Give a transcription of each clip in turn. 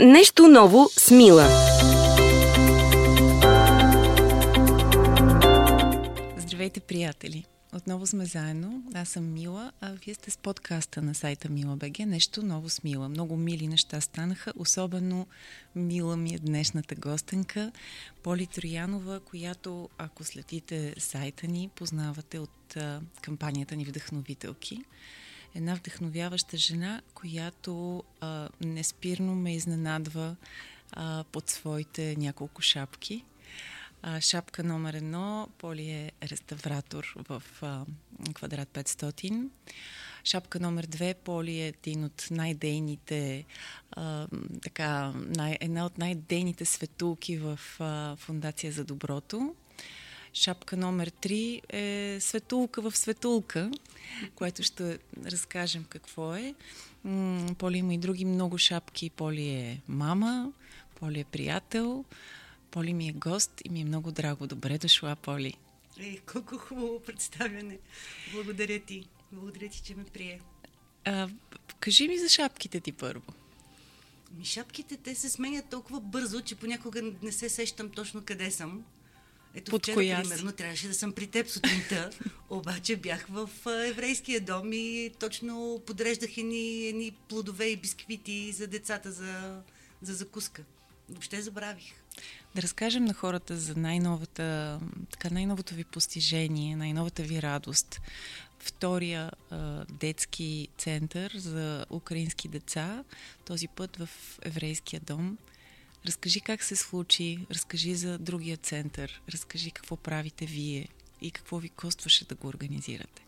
Нещо ново с Мила. Здравейте, приятели! Отново сме заедно. Аз съм Мила, а вие сте с подкаста на сайта Мила БГ. Нещо ново с Мила. Много мили неща станаха. Особено мила ми е днешната гостенка Поли Троянова, която, ако следите сайта ни, познавате от а, кампанията ни Вдъхновителки една вдъхновяваща жена, която а, неспирно ме изненадва а, под своите няколко шапки. А, шапка номер едно, Поли е реставратор в а, квадрат 500. Шапка номер две, Поли е един от най-дейните, а, така, най- една от най-дейните светулки в а, Фундация за доброто. Шапка номер 3 е светулка в светулка, което ще разкажем какво е. Поли има и други много шапки. Поли е мама, Поли е приятел, Поли ми е гост и ми е много драго. Добре дошла, Поли. Е, колко хубаво представяне. Благодаря ти. Благодаря ти, че ме прие. А, кажи ми за шапките ти първо. Ми шапките, те се сменят толкова бързо, че понякога не се сещам точно къде съм. Ето Под вчера, коя примерно, трябваше да съм при теб сутринта, обаче бях в еврейския дом и точно подреждах едни, едни плодове и бисквити за децата за, за закуска. Въобще забравих. Да разкажем на хората за най-новата, така, най-новото ви постижение, най-новата ви радост. Втория а, детски център за украински деца, този път в еврейския дом. Разкажи как се случи, разкажи за другия център, разкажи какво правите вие и какво ви костваше да го организирате.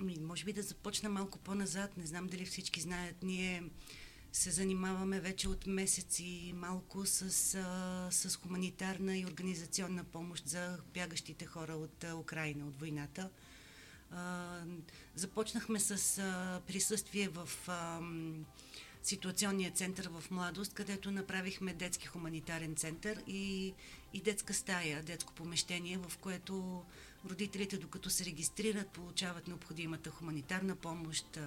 Ами, може би да започна малко по-назад. Не знам дали всички знаят. Ние се занимаваме вече от месеци малко с, с хуманитарна и организационна помощ за бягащите хора от Украина, от войната. Започнахме с присъствие в ситуационния център в Младост, където направихме детски хуманитарен център и, и детска стая, детско помещение, в което родителите, докато се регистрират, получават необходимата хуманитарна помощ,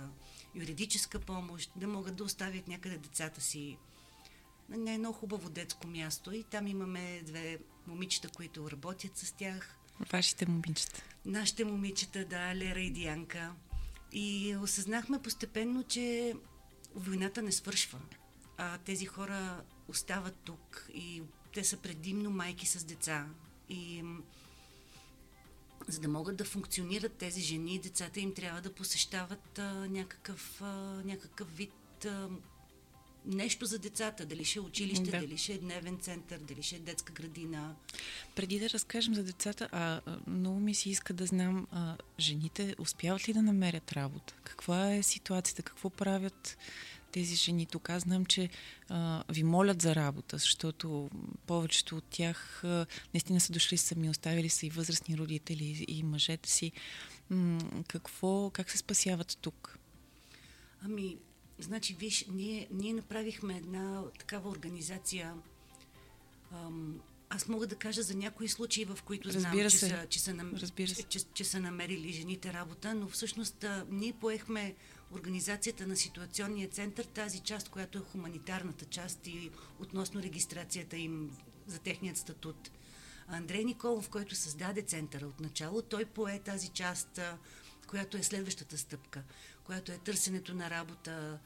юридическа помощ, да могат да оставят някъде децата си на едно хубаво детско място. И там имаме две момичета, които работят с тях. Вашите момичета. Нашите момичета, да, Лера и Дианка. И осъзнахме постепенно, че войната не свършва. А тези хора остават тук и те са предимно майки с деца. И за да могат да функционират тези жени, децата им трябва да посещават а, някакъв, а, някакъв вид а, нещо за децата. Дали ще е училище, да. дали ще е дневен център, дали ще е детска градина. Преди да разкажем за децата, а, много ми се иска да знам, а, жените успяват ли да намерят работа? Каква е ситуацията? Какво правят тези жени тук? Аз знам, че а, ви молят за работа, защото повечето от тях а, наистина са дошли сами, оставили са и възрастни родители, и мъжете си. М- какво, как се спасяват тук? Ами, Значи, виж, ние, ние направихме една такава организация. Ам, аз мога да кажа за някои случаи, в които знам, Разбира че, се. са, че, са нам... Разбира се. че, че, че са намерили жените работа, но всъщност а, ние поехме организацията на ситуационния център, тази част, която е хуманитарната част и относно регистрацията им за техният статут. Андрей Николов, който създаде центъра от начало, той пое тази част, която е следващата стъпка, която е търсенето на работа,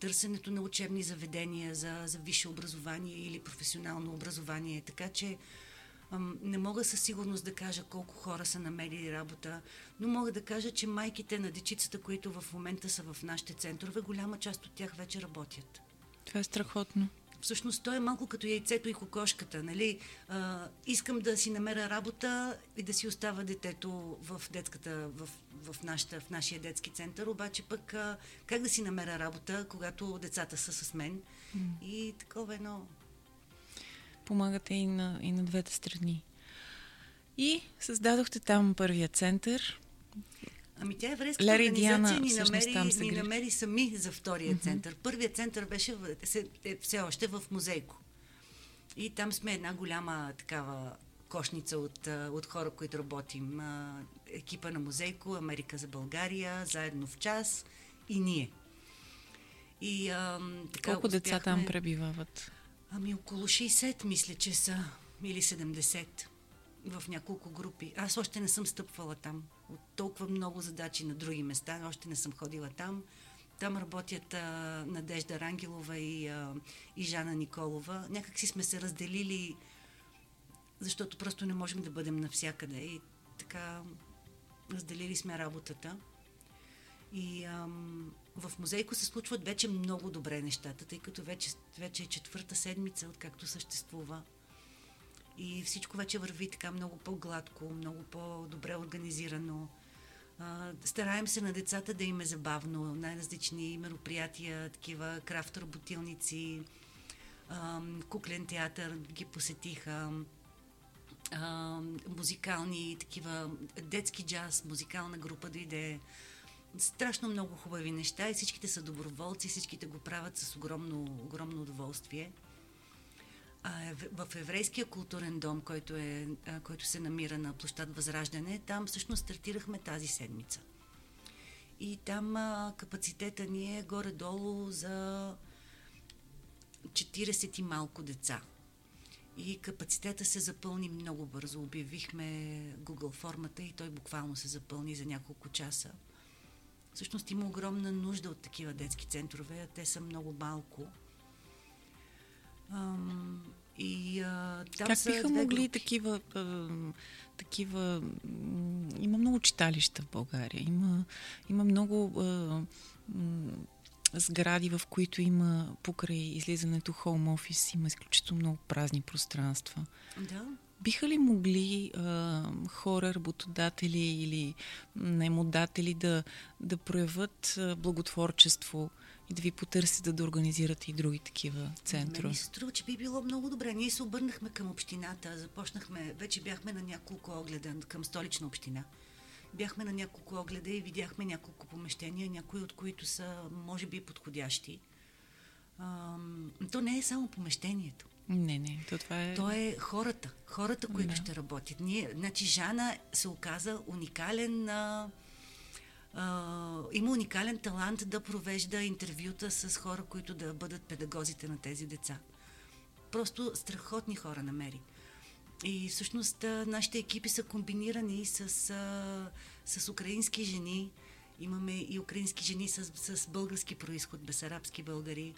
търсенето на учебни заведения за, за висше образование или професионално образование. Така че не мога със сигурност да кажа колко хора са намерили работа, но мога да кажа, че майките на дечицата, които в момента са в нашите центрове, голяма част от тях вече работят. Това е страхотно всъщност то е малко като яйцето и кокошката. Нали? А, искам да си намеря работа и да си остава детето в детската, в, в, нашата, в нашия детски център, обаче пък а, как да си намеря работа, когато децата са с мен mm. и такова едно. Помагате и на, и на двете страни. И създадохте там първия център. Ами тя еврейската Лери организация Диана, ни, намери, там се ни намери сами за втория mm-hmm. център. Първият център беше в, е, все още в музейко. И там сме една голяма такава кошница от, от хора, които работим. Екипа на музейко, Америка за България, заедно в час и ние. И, а, така Колко успяхме... деца там пребивават? Ами около 60, мисля, че са, или 70 в няколко групи. Аз още не съм стъпвала там. От толкова много задачи на други места, още не съм ходила там. Там работят а, Надежда Рангелова и, а, и Жана Николова. Някак си сме се разделили, защото просто не можем да бъдем навсякъде. И така разделили сме работата. И ам, в музейко се случват вече много добре нещата, тъй като вече, вече е четвърта седмица, откакто съществува. И всичко вече върви така много по-гладко, много по-добре организирано. Стараем се на децата да им е забавно, най-различни мероприятия, такива крафт работилници, куклен театър ги посетиха, музикални, такива детски джаз, музикална група дойде. Страшно много хубави неща и всичките са доброволци, всичките го правят с огромно, огромно удоволствие. В Еврейския културен дом, който, е, който се намира на площад Възраждане, там всъщност стартирахме тази седмица. И там а, капацитета ни е горе-долу за 40 и малко деца. И капацитета се запълни много бързо. Обявихме Google формата и той буквално се запълни за няколко часа. Всъщност има огромна нужда от такива детски центрове, а те са много малко. Ам, и а, там как биха могли групи. такива, а, такива... Има много читалища в България. Има, има много а, м, сгради, в които има покрай излизането хоум офис, има изключително много празни пространства. Да. Биха ли могли а, хора, работодатели или наемодатели да, да проявят а, благотворчество и да ви потърсят да, да организират и други такива центрове? ми се струва, че би било много добре. Ние се обърнахме към общината, започнахме, вече бяхме на няколко огледа към столична община. Бяхме на няколко огледа и видяхме няколко помещения, някои от които са, може би, подходящи. Ам, то не е само помещението. Не, не, то това е... То е хората, хората, които Да. ще работят. Ние, значи Жана се оказа уникален а, има уникален талант да провежда интервюта с хора, които да бъдат педагозите на тези деца. Просто страхотни хора намери. И всъщност нашите екипи са комбинирани с, с украински жени. Имаме и украински жени с, с български происход, бесарабски българи.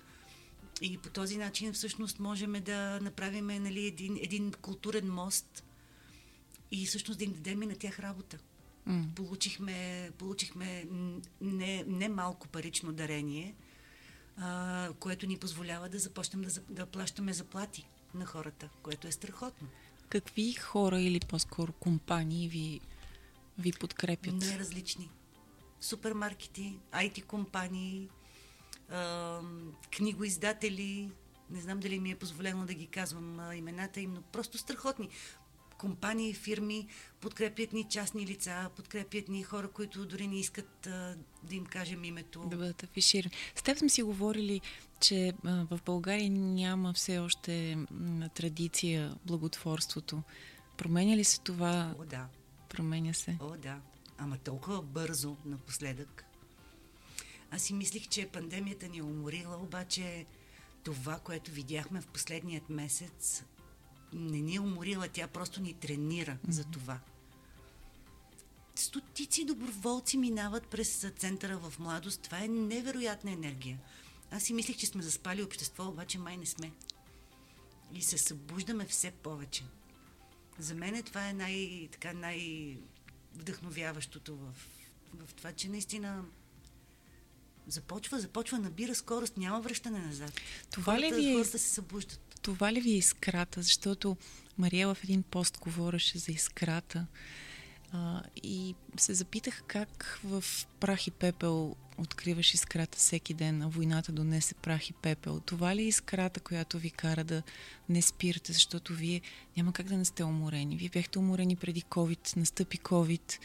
И по този начин всъщност можем да направим нали, един, един културен мост и всъщност да им дадем и на тях работа. М. Получихме, получихме не, не малко парично дарение, а, което ни позволява да започнем да, да плащаме заплати на хората, което е страхотно. Какви хора или по-скоро компании ви, ви подкрепят? Най-различни. Супермаркети, IT компании, а, книгоиздатели, не знам дали ми е позволено да ги казвам а, имената им, но просто страхотни. Компании, фирми, подкрепят ни частни лица, подкрепят ни хора, които дори не искат а, да им кажем името. Да бъдат афиширани. С теб сме си говорили, че а, в България няма все още м, традиция благотворството. Променя ли се това? О, да. Променя се. О, да. Ама толкова бързо напоследък. Аз си мислих, че пандемията ни е уморила, обаче това, което видяхме в последният месец, не ни е уморила, тя просто ни тренира mm-hmm. за това. Стотици доброволци минават през центъра в младост. Това е невероятна енергия. Аз си мислих, че сме заспали общество, обаче май не сме. И се събуждаме все повече. За мен това е най, така, най-вдъхновяващото в, в това, че наистина започва, започва, набира скорост, няма връщане назад. Това ли хората, ви е хората се събуждат. Това ли ви е искрата? Защото Мария в един пост говореше за искрата а, и се запитах как в прах и пепел откриваш искрата всеки ден, а войната донесе прах и пепел. Това ли е искрата, която ви кара да не спирате, защото вие няма как да не сте уморени. Вие бяхте уморени преди COVID, настъпи COVID,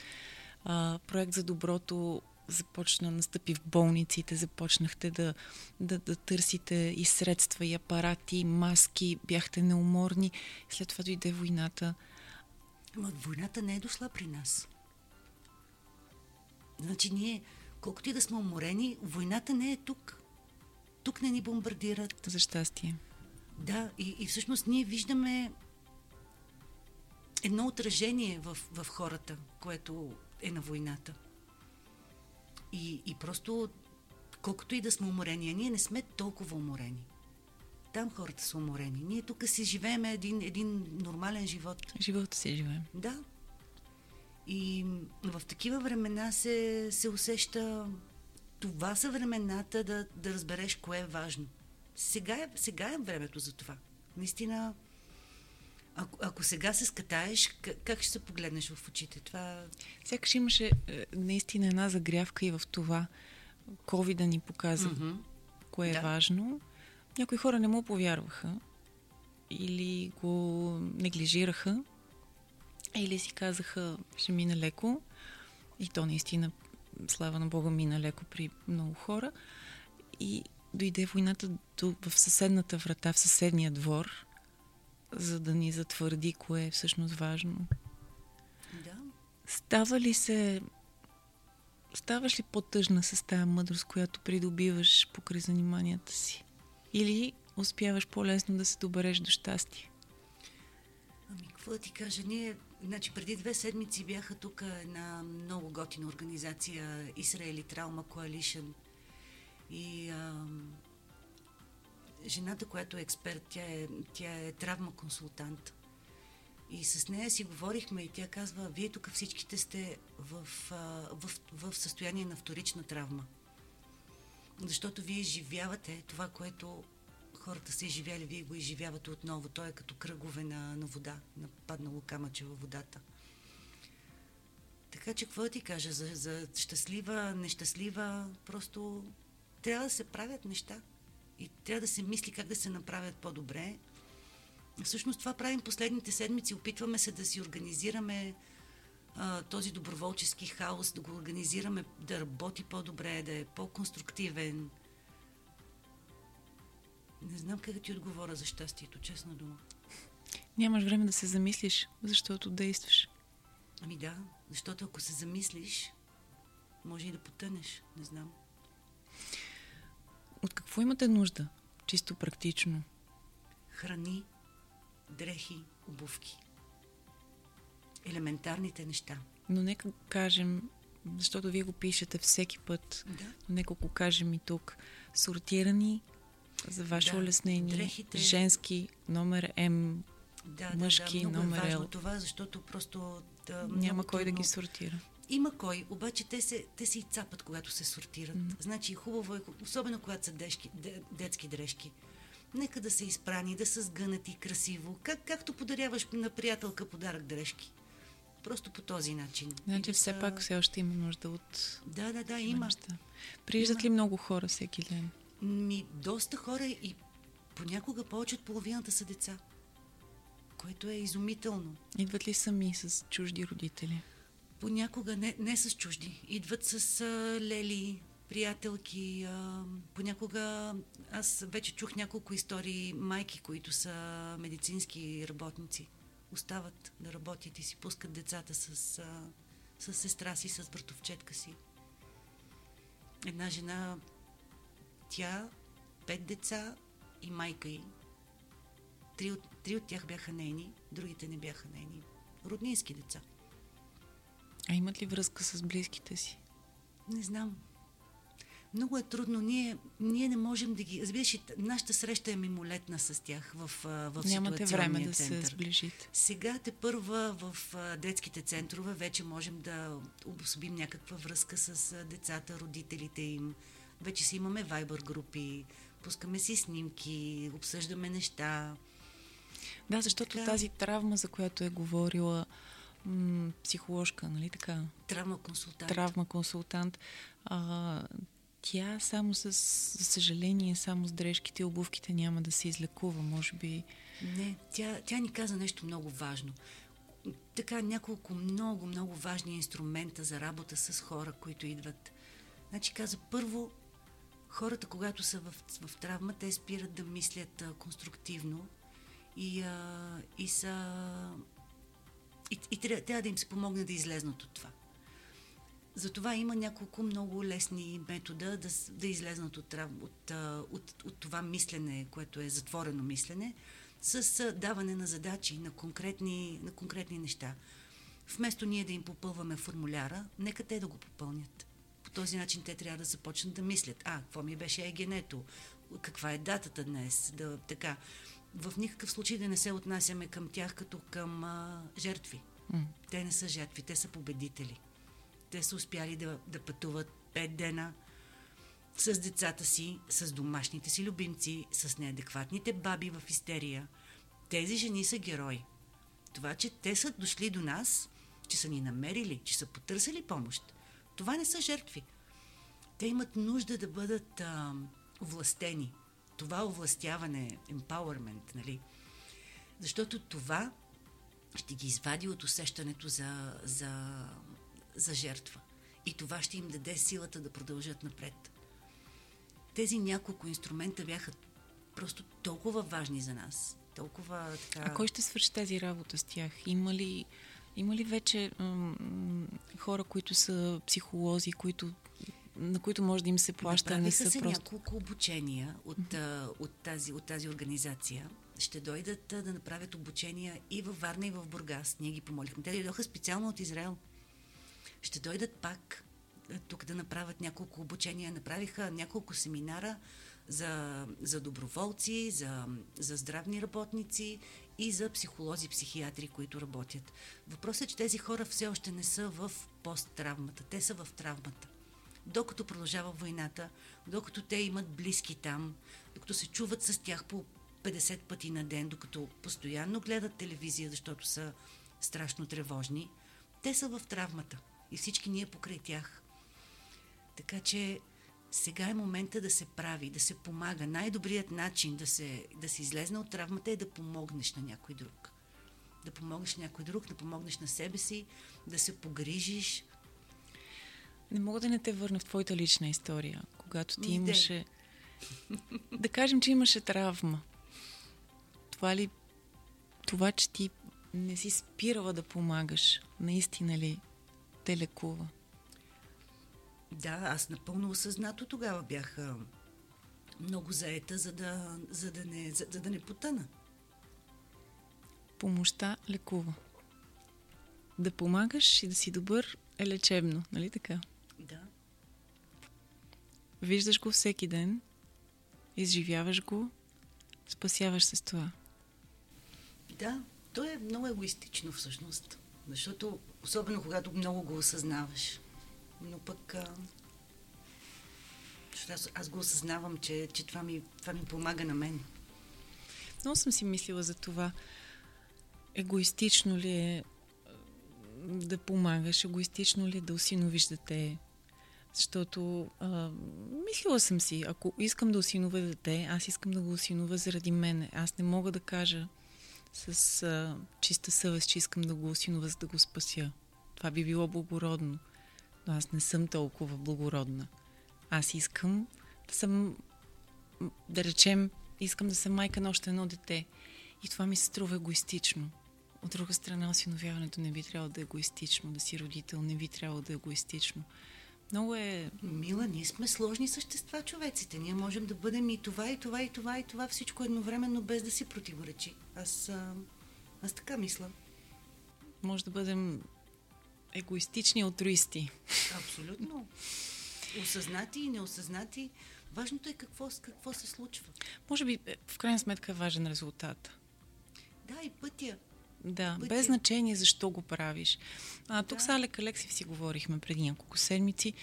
а, проект за доброто започна, настъпи в болниците, започнахте да, да, да търсите и средства, и апарати, и маски, бяхте неуморни. След това дойде войната. Ама войната не е дошла при нас. Значи ние, колкото и да сме уморени, войната не е тук. тук не ни бомбардират. За щастие. Да, и, и всъщност ние виждаме едно отражение в, в хората, което е на войната. И, и просто, колкото и да сме уморени, а ние не сме толкова уморени. Там хората са уморени. Ние тук си живеем един, един нормален живот. Живота си живеем. Да. И в такива времена се, се усеща това са времената да, да разбереш кое е важно. Сега е, сега е времето за това. Наистина, ако, ако сега се скатаеш, как, ще се погледнеш в очите? Това... Сякаш имаше е, наистина една загрявка и в това. COVID да ни показа mm-hmm. кое е да. важно. Някои хора не му повярваха или го неглижираха или си казаха, ще мине леко. И то наистина, слава на Бога, мина леко при много хора. И дойде войната до, в съседната врата, в съседния двор, за да ни затвърди кое е всъщност важно. Да. Става ли се... Ставаш ли по-тъжна с тази мъдрост, която придобиваш покрай заниманията си? Или успяваш по-лесно да се добереш до щастие? Ами, какво да ти кажа? Ние, значи, преди две седмици бяха тук една много готина организация Израели Травма Coalition. И а, жената, която е експерт, тя е, тя е травма консултант. И с нея си говорихме и тя казва, вие тук всичките сте в, в, в състояние на вторична травма. Защото вие изживявате това, което хората са изживяли, вие го изживявате отново. То е като кръгове на, на вода, на паднало камъче във водата. Така че какво да ти кажа? За, за щастлива, нещастлива, просто трябва да се правят неща. И трябва да се мисли как да се направят по-добре. Всъщност това правим последните седмици. Опитваме се да си организираме а, този доброволчески хаос, да го организираме да работи по-добре, да е по-конструктивен. Не знам как да ти отговоря за щастието, честна дума. Нямаш време да се замислиш, защото действаш. Ами да, защото ако се замислиш, може и да потънеш, не знам. От какво имате нужда, чисто практично? Храни, дрехи, обувки елементарните неща. Но нека кажем, защото вие го пишете всеки път, да. но нека го кажем и тук. Сортирани за ваше да. улеснение, Дрехите... женски, номер М, да, мъжки, да, да. Много номер е важно L. това, защото просто... Да, Няма кой трудно. да ги сортира. Има кой, обаче те се, те се и цапат, когато се сортират. Mm-hmm. Значи хубаво е, особено когато са дешки, де, детски дрежки. Нека да се изпрани, да са сгънати красиво, как, както подаряваш на приятелка подарък дрежки. Просто по този начин. Значи все са... пак все още има нужда от... Да, да, да, има. Неща. Прииждат ли много хора всеки ден? Ми, доста хора и понякога повече от половината са деца. Което е изумително. Идват ли сами с чужди родители? Понякога не, не с чужди. Идват с а, лели, приятелки. А, понякога аз вече чух няколко истории майки, които са медицински работници остават да работят и си пускат децата с, а, с сестра си, с братовчетка си. Една жена, тя, пет деца и майка й. Три от, три от тях бяха нейни, другите не бяха нейни. Роднински деца. А имат ли връзка с близките си? Не знам много е трудно. Ние, ние не можем да ги... Разбираш, нашата среща е мимолетна с тях в, в Нямате време да център. се сближите. Сега те първа в детските центрове вече можем да обособим някаква връзка с децата, родителите им. Вече си имаме вайбър групи, пускаме си снимки, обсъждаме неща. Да, защото така... тази травма, за която е говорила м- психоложка, нали така? Травма консултант. Травма консултант. А, тя само с, за съжаление, само с дрежките и обувките няма да се излекува, може би. Не, тя, тя ни каза нещо много важно. Така няколко много, много важни инструмента за работа с хора, които идват. Значи каза, първо, хората, когато са в, в травма, те спират да мислят а, конструктивно и, а, и са... И, и трябва, да им се помогне да излезнат от това. затова има няколко много лесни метода да, да излезнат от, от, от, от това мислене, което е затворено мислене, с даване на задачи, на конкретни, на конкретни неща. Вместо ние да им попълваме формуляра, нека те да го попълнят. По този начин те трябва да започнат да мислят. А, какво ми беше егенето? Каква е датата днес? Да, така. В никакъв случай да не се отнасяме към тях като към а, жертви. Mm. Те не са жертви, те са победители. Те са успяли да, да пътуват пет дена с децата си, с домашните си любимци, с неадекватните баби в истерия. Тези жени са герои. Това, че те са дошли до нас, че са ни намерили, че са потърсили помощ, това не са жертви. Те имат нужда да бъдат а, властени. Това овластяване, empowerment, нали? Защото това ще ги извади от усещането за, за, за жертва. И това ще им даде силата да продължат напред. Тези няколко инструмента бяха просто толкова важни за нас. Толкова така... А кой ще свърши тази работа с тях? Има ли, има ли вече м- хора, които са психолози, които на които може да им се плаща, не са се просто... няколко обучения от, mm-hmm. от, тази, от тази организация. Ще дойдат да направят обучения и във Варна, и в Бургас. Ние ги помолихме. Те дойдоха специално от Израел. Ще дойдат пак тук да направят няколко обучения. Направиха няколко семинара за, за доброволци, за, за здравни работници и за психолози, психиатри, които работят. Въпросът е, че тези хора все още не са в посттравмата. Те са в травмата. Докато продължава войната, докато те имат близки там, докато се чуват с тях по 50 пъти на ден, докато постоянно гледат телевизия, защото са страшно тревожни, те са в травмата. И всички ние покрай тях. Така че сега е момента да се прави, да се помага. Най-добрият начин да се, да се излезне от травмата е да помогнеш на някой друг. Да помогнеш на някой друг, да помогнеш на себе си, да се погрижиш. Не мога да не те върна в твоята лична история, когато ти имаше... да кажем, че имаше травма. Това ли... Това, че ти не си спирала да помагаш, наистина ли те лекува? Да, аз напълно осъзнато тогава бях много заета, за да, за да, не, за, за да не потъна. Помощта лекува. Да помагаш и да си добър е лечебно, нали така? Да. Виждаш го всеки ден, изживяваш го, спасяваш се с това. Да, то е много егоистично всъщност. Защото, особено когато много го осъзнаваш но пък а, аз, аз го осъзнавам, че, че това, ми, това ми помага на мен. Много съм си мислила за това. Егоистично ли е да помагаш, егоистично ли е да осиновиш дете? Защото а, мислила съм си, ако искам да осиновя дете, аз искам да го осиновя заради мене. Аз не мога да кажа с а, чиста съвест, че искам да го осиновя, за да го спася. Това би било благородно но аз не съм толкова благородна. Аз искам да съм, да речем, искам да съм майка на още едно дете. И това ми се струва егоистично. От друга страна, осиновяването не би трябвало да е егоистично, да си родител не би трябвало да е егоистично. Много е... Мила, ние сме сложни същества, човеците. Ние можем да бъдем и това, и това, и това, и това, всичко едновременно, без да си противоречи. Аз, а... аз така мисля. Може да бъдем егоистични алтруисти. Абсолютно. Осъзнати и неосъзнати. Важното е какво, какво се случва. Може би, е, в крайна сметка, е важен резултат. Да, и пътя. Да, пътя. без значение защо го правиш. А, тук да. с Алек Алексив си говорихме преди няколко седмици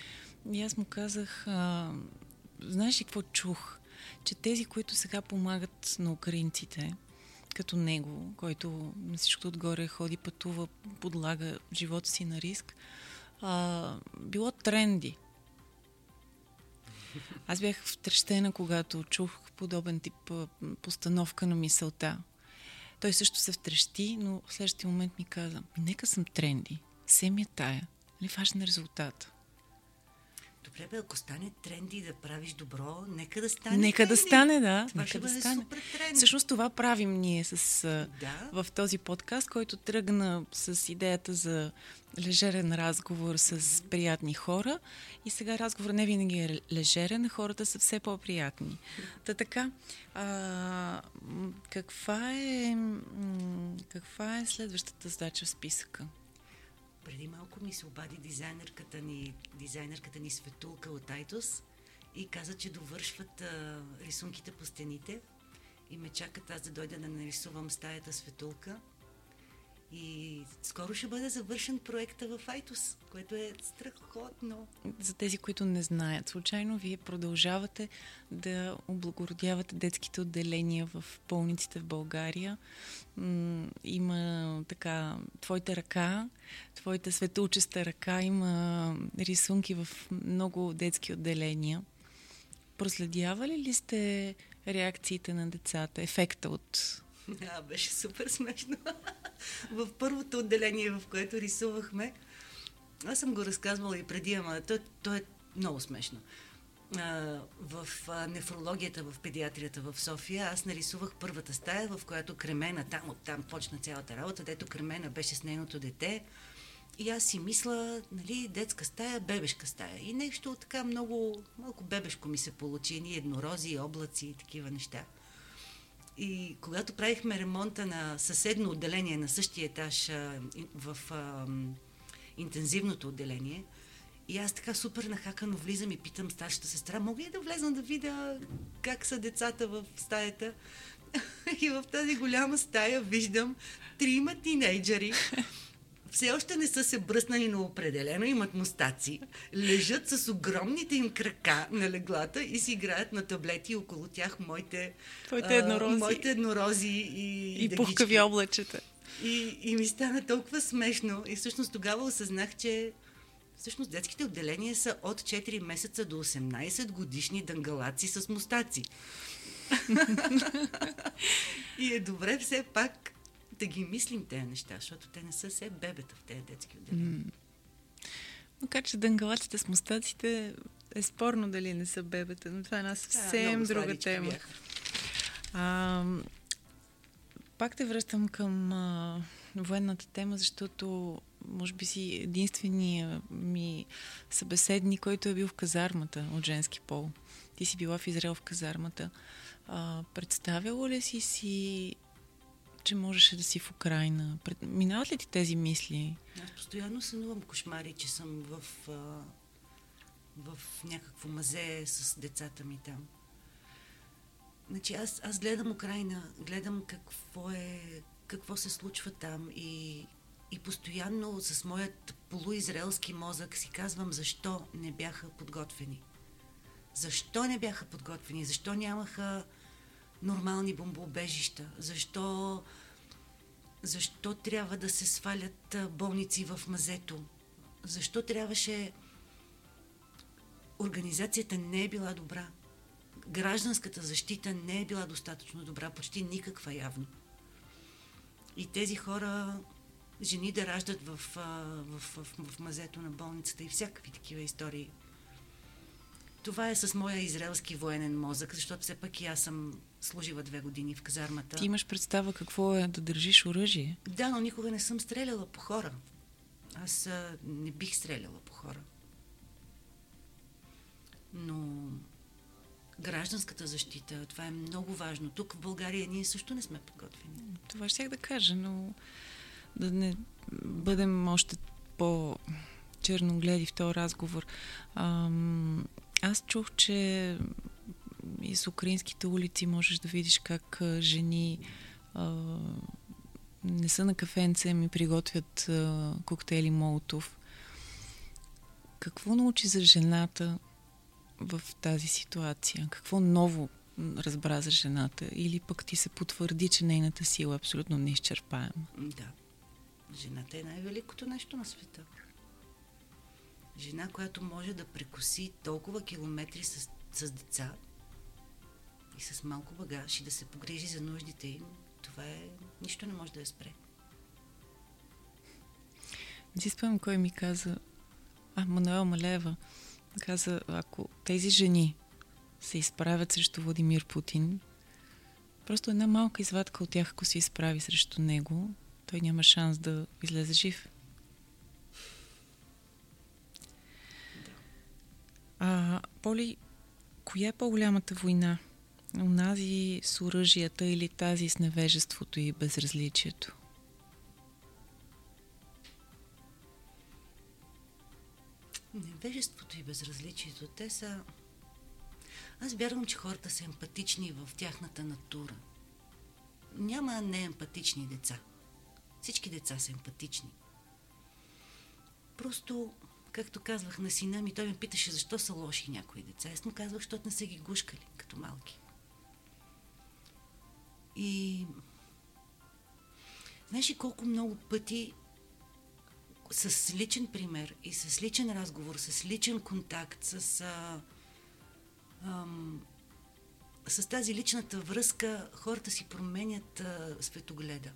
и аз му казах, а, знаеш ли какво чух? Че тези, които сега помагат на украинците, като него, който на всичко отгоре ходи, пътува, подлага живота си на риск, а, било тренди. Аз бях втрещена, когато чух подобен тип постановка на мисълта. Той също се втрещи, но в следващия момент ми каза, нека съм тренди, се ми е тая, ли важен резултат. Добре, бе, ако стане тренди да правиш добро, нека да стане. Нека тренди. да стане, да. Това нека ще да бъде стане. супер тренд. Всъщност това правим ние с, Да. в този подкаст, който тръгна с идеята за лежерен разговор с приятни хора. И сега разговор не винаги е лежерен, хората са все по-приятни. Та така, а, каква, е, каква е следващата задача в списъка? Преди малко ми се обади дизайнерката ни, дизайнерката ни Светулка от Айтос и каза, че довършват а, рисунките по стените и ме чакат аз да дойда да нарисувам стаята Светулка. И скоро ще бъде завършен проекта в Айтос, което е страхотно. За тези, които не знаят, случайно вие продължавате да облагородявате детските отделения в болниците в България. Има така, твоята ръка, твоята светулчеста ръка има рисунки в много детски отделения. Проследявали ли сте реакциите на децата, ефекта от... Да, беше супер смешно. в първото отделение, в което рисувахме, аз съм го разказвала и преди, ама то, то е много смешно. А, в а, нефрологията, в педиатрията в София, аз нарисувах първата стая, в която Кремена, там оттам почна цялата работа, дето Кремена беше с нейното дете. И аз си мисля, нали, детска стая, бебешка стая. И нещо така много, малко бебешко ми се получи, ни еднорози, облаци и такива неща. И когато правихме ремонта на съседно отделение на същия етаж а, в а, интензивното отделение, и аз така супер нахакано влизам и питам старшата сестра, мога ли да влезам да видя как са децата в стаята? И в тази голяма стая виждам трима тинейджери, все още не са се бръснали, но определено имат мустаци. Лежат с огромните им крака на леглата и си играят на таблети и около тях моите, Твоите еднорози. моите еднорози и, И дъгички. пухкави облачета. И, и ми стана толкова смешно. И всъщност тогава осъзнах, че всъщност детските отделения са от 4 месеца до 18 годишни дънгалаци с мустаци. и е добре все пак да ги мислим тези неща, защото те не са все бебета в тези детски отделения. Макар, че дънгалаците с мустаците е спорно дали не са бебета, но това е една съвсем много друга тема. А, пак те връщам към а, военната тема, защото може би си единствения ми събеседник, който е бил в казармата от женски пол. Ти си била в Израел в казармата. А, представяла ли си си, че можеше да си в Украина? Пред... Минават ли ти тези мисли? Аз постоянно сънувам кошмари, че съм в, а, в някакво мазе с децата ми там. Значи аз, аз гледам Украина, гледам какво е, какво се случва там и, и постоянно с моят полуизраелски мозък си казвам защо не бяха подготвени. Защо не бяха подготвени? Защо нямаха нормални бомбоубежища? Защо защо трябва да се свалят болници в мазето? Защо трябваше... Организацията не е била добра. Гражданската защита не е била достатъчно добра, почти никаква явно. И тези хора, жени да раждат в, в, в, в мазето на болницата и всякакви такива истории. Това е с моя израелски военен мозък, защото все пак и аз съм служила две години в казармата. Ти имаш представа какво е да държиш оръжие? Да, но никога не съм стреляла по хора. Аз а, не бих стреляла по хора. Но гражданската защита, това е много важно. Тук в България ние също не сме подготвени. Това ще да кажа, но да не бъдем още по-черногледи в този разговор. Ам, аз чух, че из украинските улици можеш да видиш как жени а, не са на кафенце, ми приготвят а, коктейли Молотов. Какво научи за жената в тази ситуация? Какво ново разбра за жената? Или пък ти се потвърди, че нейната сила е абсолютно неизчерпаема? Да. Жената е най-великото нещо на света. Жена, която може да прекоси толкова километри с, с деца и с малко багаж и да се погрижи за нуждите им, това е... Нищо не може да я спре. Не спомням кой ми каза, а, Мануел Малева, каза, ако тези жени се изправят срещу Владимир Путин, просто една малка извадка от тях, ако се изправи срещу него, той няма шанс да излезе жив. А, Поли, коя е по-голямата война? Унази с оръжията или тази с невежеството и безразличието? Невежеството и безразличието, те са... Аз вярвам, че хората са емпатични в тяхната натура. Няма неемпатични деца. Всички деца са емпатични. Просто, както казвах на сина ми, той ме питаше защо са лоши някои деца. Аз му казвах, защото не са ги гушкали като малки. И знаеш ли колко много пъти с личен пример и с личен разговор, с личен контакт, с, а, ам, с тази личната връзка хората си променят а, светогледа.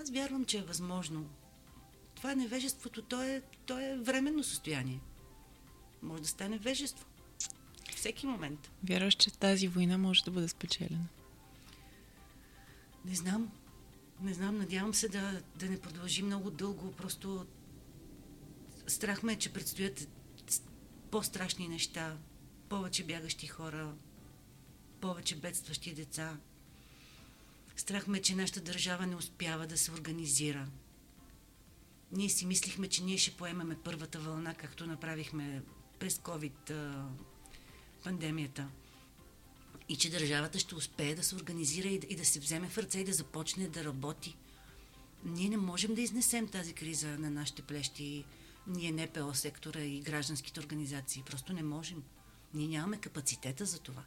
Аз вярвам, че е възможно. Това е невежеството, то е, то е временно състояние. Може да стане вежество. Всеки момент. Вярваш, че тази война може да бъде спечелена? Не знам. Не знам, надявам се да, да не продължи много дълго. Просто страх ме е, че предстоят по-страшни неща, повече бягащи хора, повече бедстващи деца. Страх ме, е, че нашата държава не успява да се организира. Ние си мислихме, че ние ще поемеме първата вълна, както направихме през COVID пандемията и че държавата ще успее да се организира и да, и да се вземе в ръце и да започне да работи. Ние не можем да изнесем тази криза на нашите плещи, ние НПО сектора и гражданските организации. Просто не можем. Ние нямаме капацитета за това.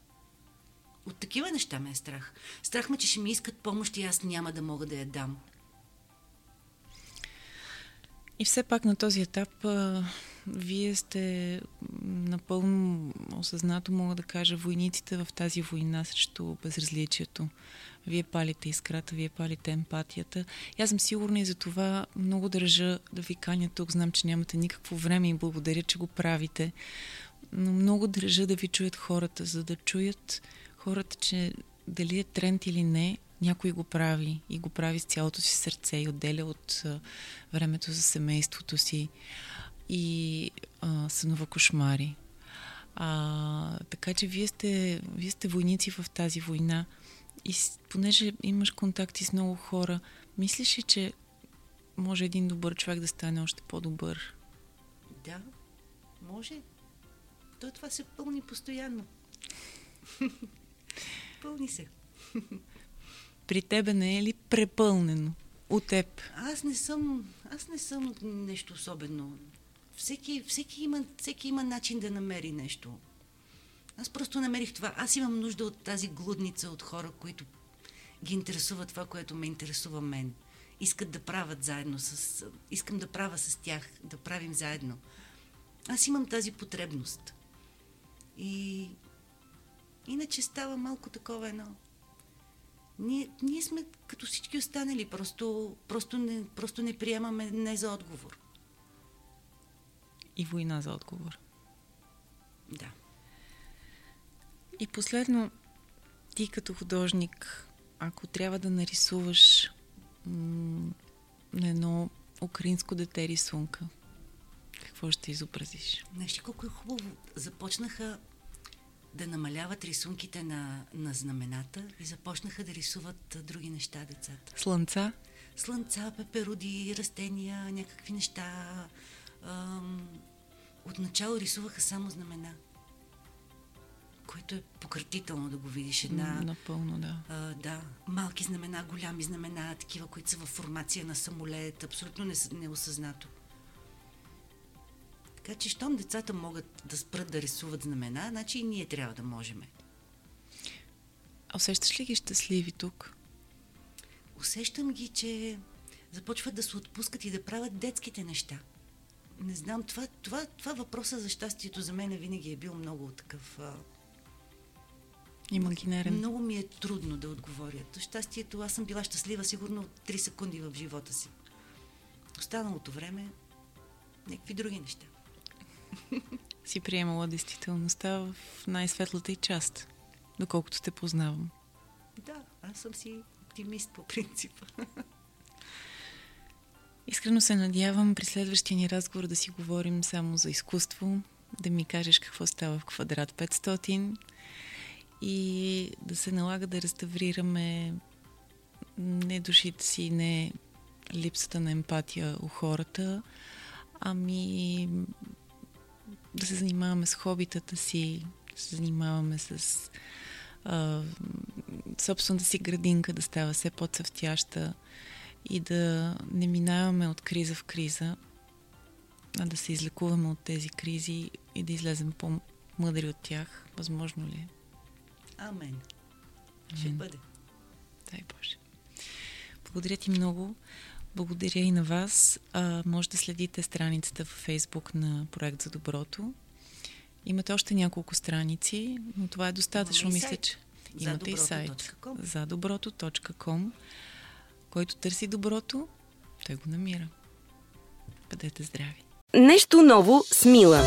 От такива неща ме е страх. Страх ме, че ще ми искат помощ и аз няма да мога да я дам. И все пак на този етап вие сте напълно осъзнато, мога да кажа, войниците в тази война срещу безразличието. Вие палите искрата, вие палите емпатията. И аз съм сигурна и за това много държа да ви каня тук. Знам, че нямате никакво време и благодаря, че го правите. Но много държа да ви чуят хората, за да чуят хората, че дали е тренд или не, някой го прави и го прави с цялото си сърце и отделя от времето за семейството си и а, сънува кошмари. А, така че вие сте, вие сте войници в тази война и понеже имаш контакти с много хора, мислиш ли, че може един добър човек да стане още по-добър? Да, може. То това се пълни постоянно. пълни се. При тебе не е ли препълнено от теб? Аз не съм, аз не съм нещо особено. Всеки, всеки, има, всеки има начин да намери нещо. Аз просто намерих това. Аз имам нужда от тази глудница от хора, които ги интересува това, което ме интересува мен. Искат да правят заедно с... Искам да правя с тях, да правим заедно. Аз имам тази потребност. И иначе става малко такова едно ние, ние сме като всички останали, просто, просто, не, просто не приемаме не за отговор. И война за отговор. Да. И последно, ти като художник, ако трябва да нарисуваш м- на едно украинско дете рисунка, какво ще изобразиш? Знаеш колко е хубаво? Започнаха да намаляват рисунките на, на знамената и започнаха да рисуват други неща децата. Слънца? Слънца, пеперуди, растения, някакви неща. Ам, отначало рисуваха само знамена, което е пократително да го видиш. Една, Напълно, да. А, да, малки знамена, голями знамена, такива, които са в формация на самолет, абсолютно неосъзнато. Така че, щом децата могат да спрат да рисуват знамена, значи и ние трябва да можем. Усещаш ли ги щастливи тук? Усещам ги, че започват да се отпускат и да правят детските неща. Не знам, това, това, това въпроса за щастието за мен винаги е бил много такъв... А... Имагинерен. Много ми е трудно да отговоря. Щастието, аз съм била щастлива сигурно 3 секунди в живота си. Останалото време, някакви други неща. си приемала действителността в най-светлата и част, доколкото те познавам. Да, аз съм си оптимист по принцип. Искрено се надявам при следващия ни разговор да си говорим само за изкуство, да ми кажеш какво става в квадрат 500 и да се налага да реставрираме не душите си, не липсата на емпатия у хората, ами да се занимаваме с хобитата си, да се занимаваме с а, собствената си градинка да става все по-цъфтяща и да не минаваме от криза в криза, а да се излекуваме от тези кризи и да излезем по-мъдри от тях. Възможно ли е? Амен. Амен. Ще бъде. Дай Боже. Благодаря ти много. Благодаря и на вас. А, може да следите страницата в Фейсбук на Проект за доброто. Имате още няколко страници, но това е достатъчно, мисля, че. Имате и сайт. За доброто.com. Който търси доброто, той го намира. Бъдете здрави! Нещо ново с Мила.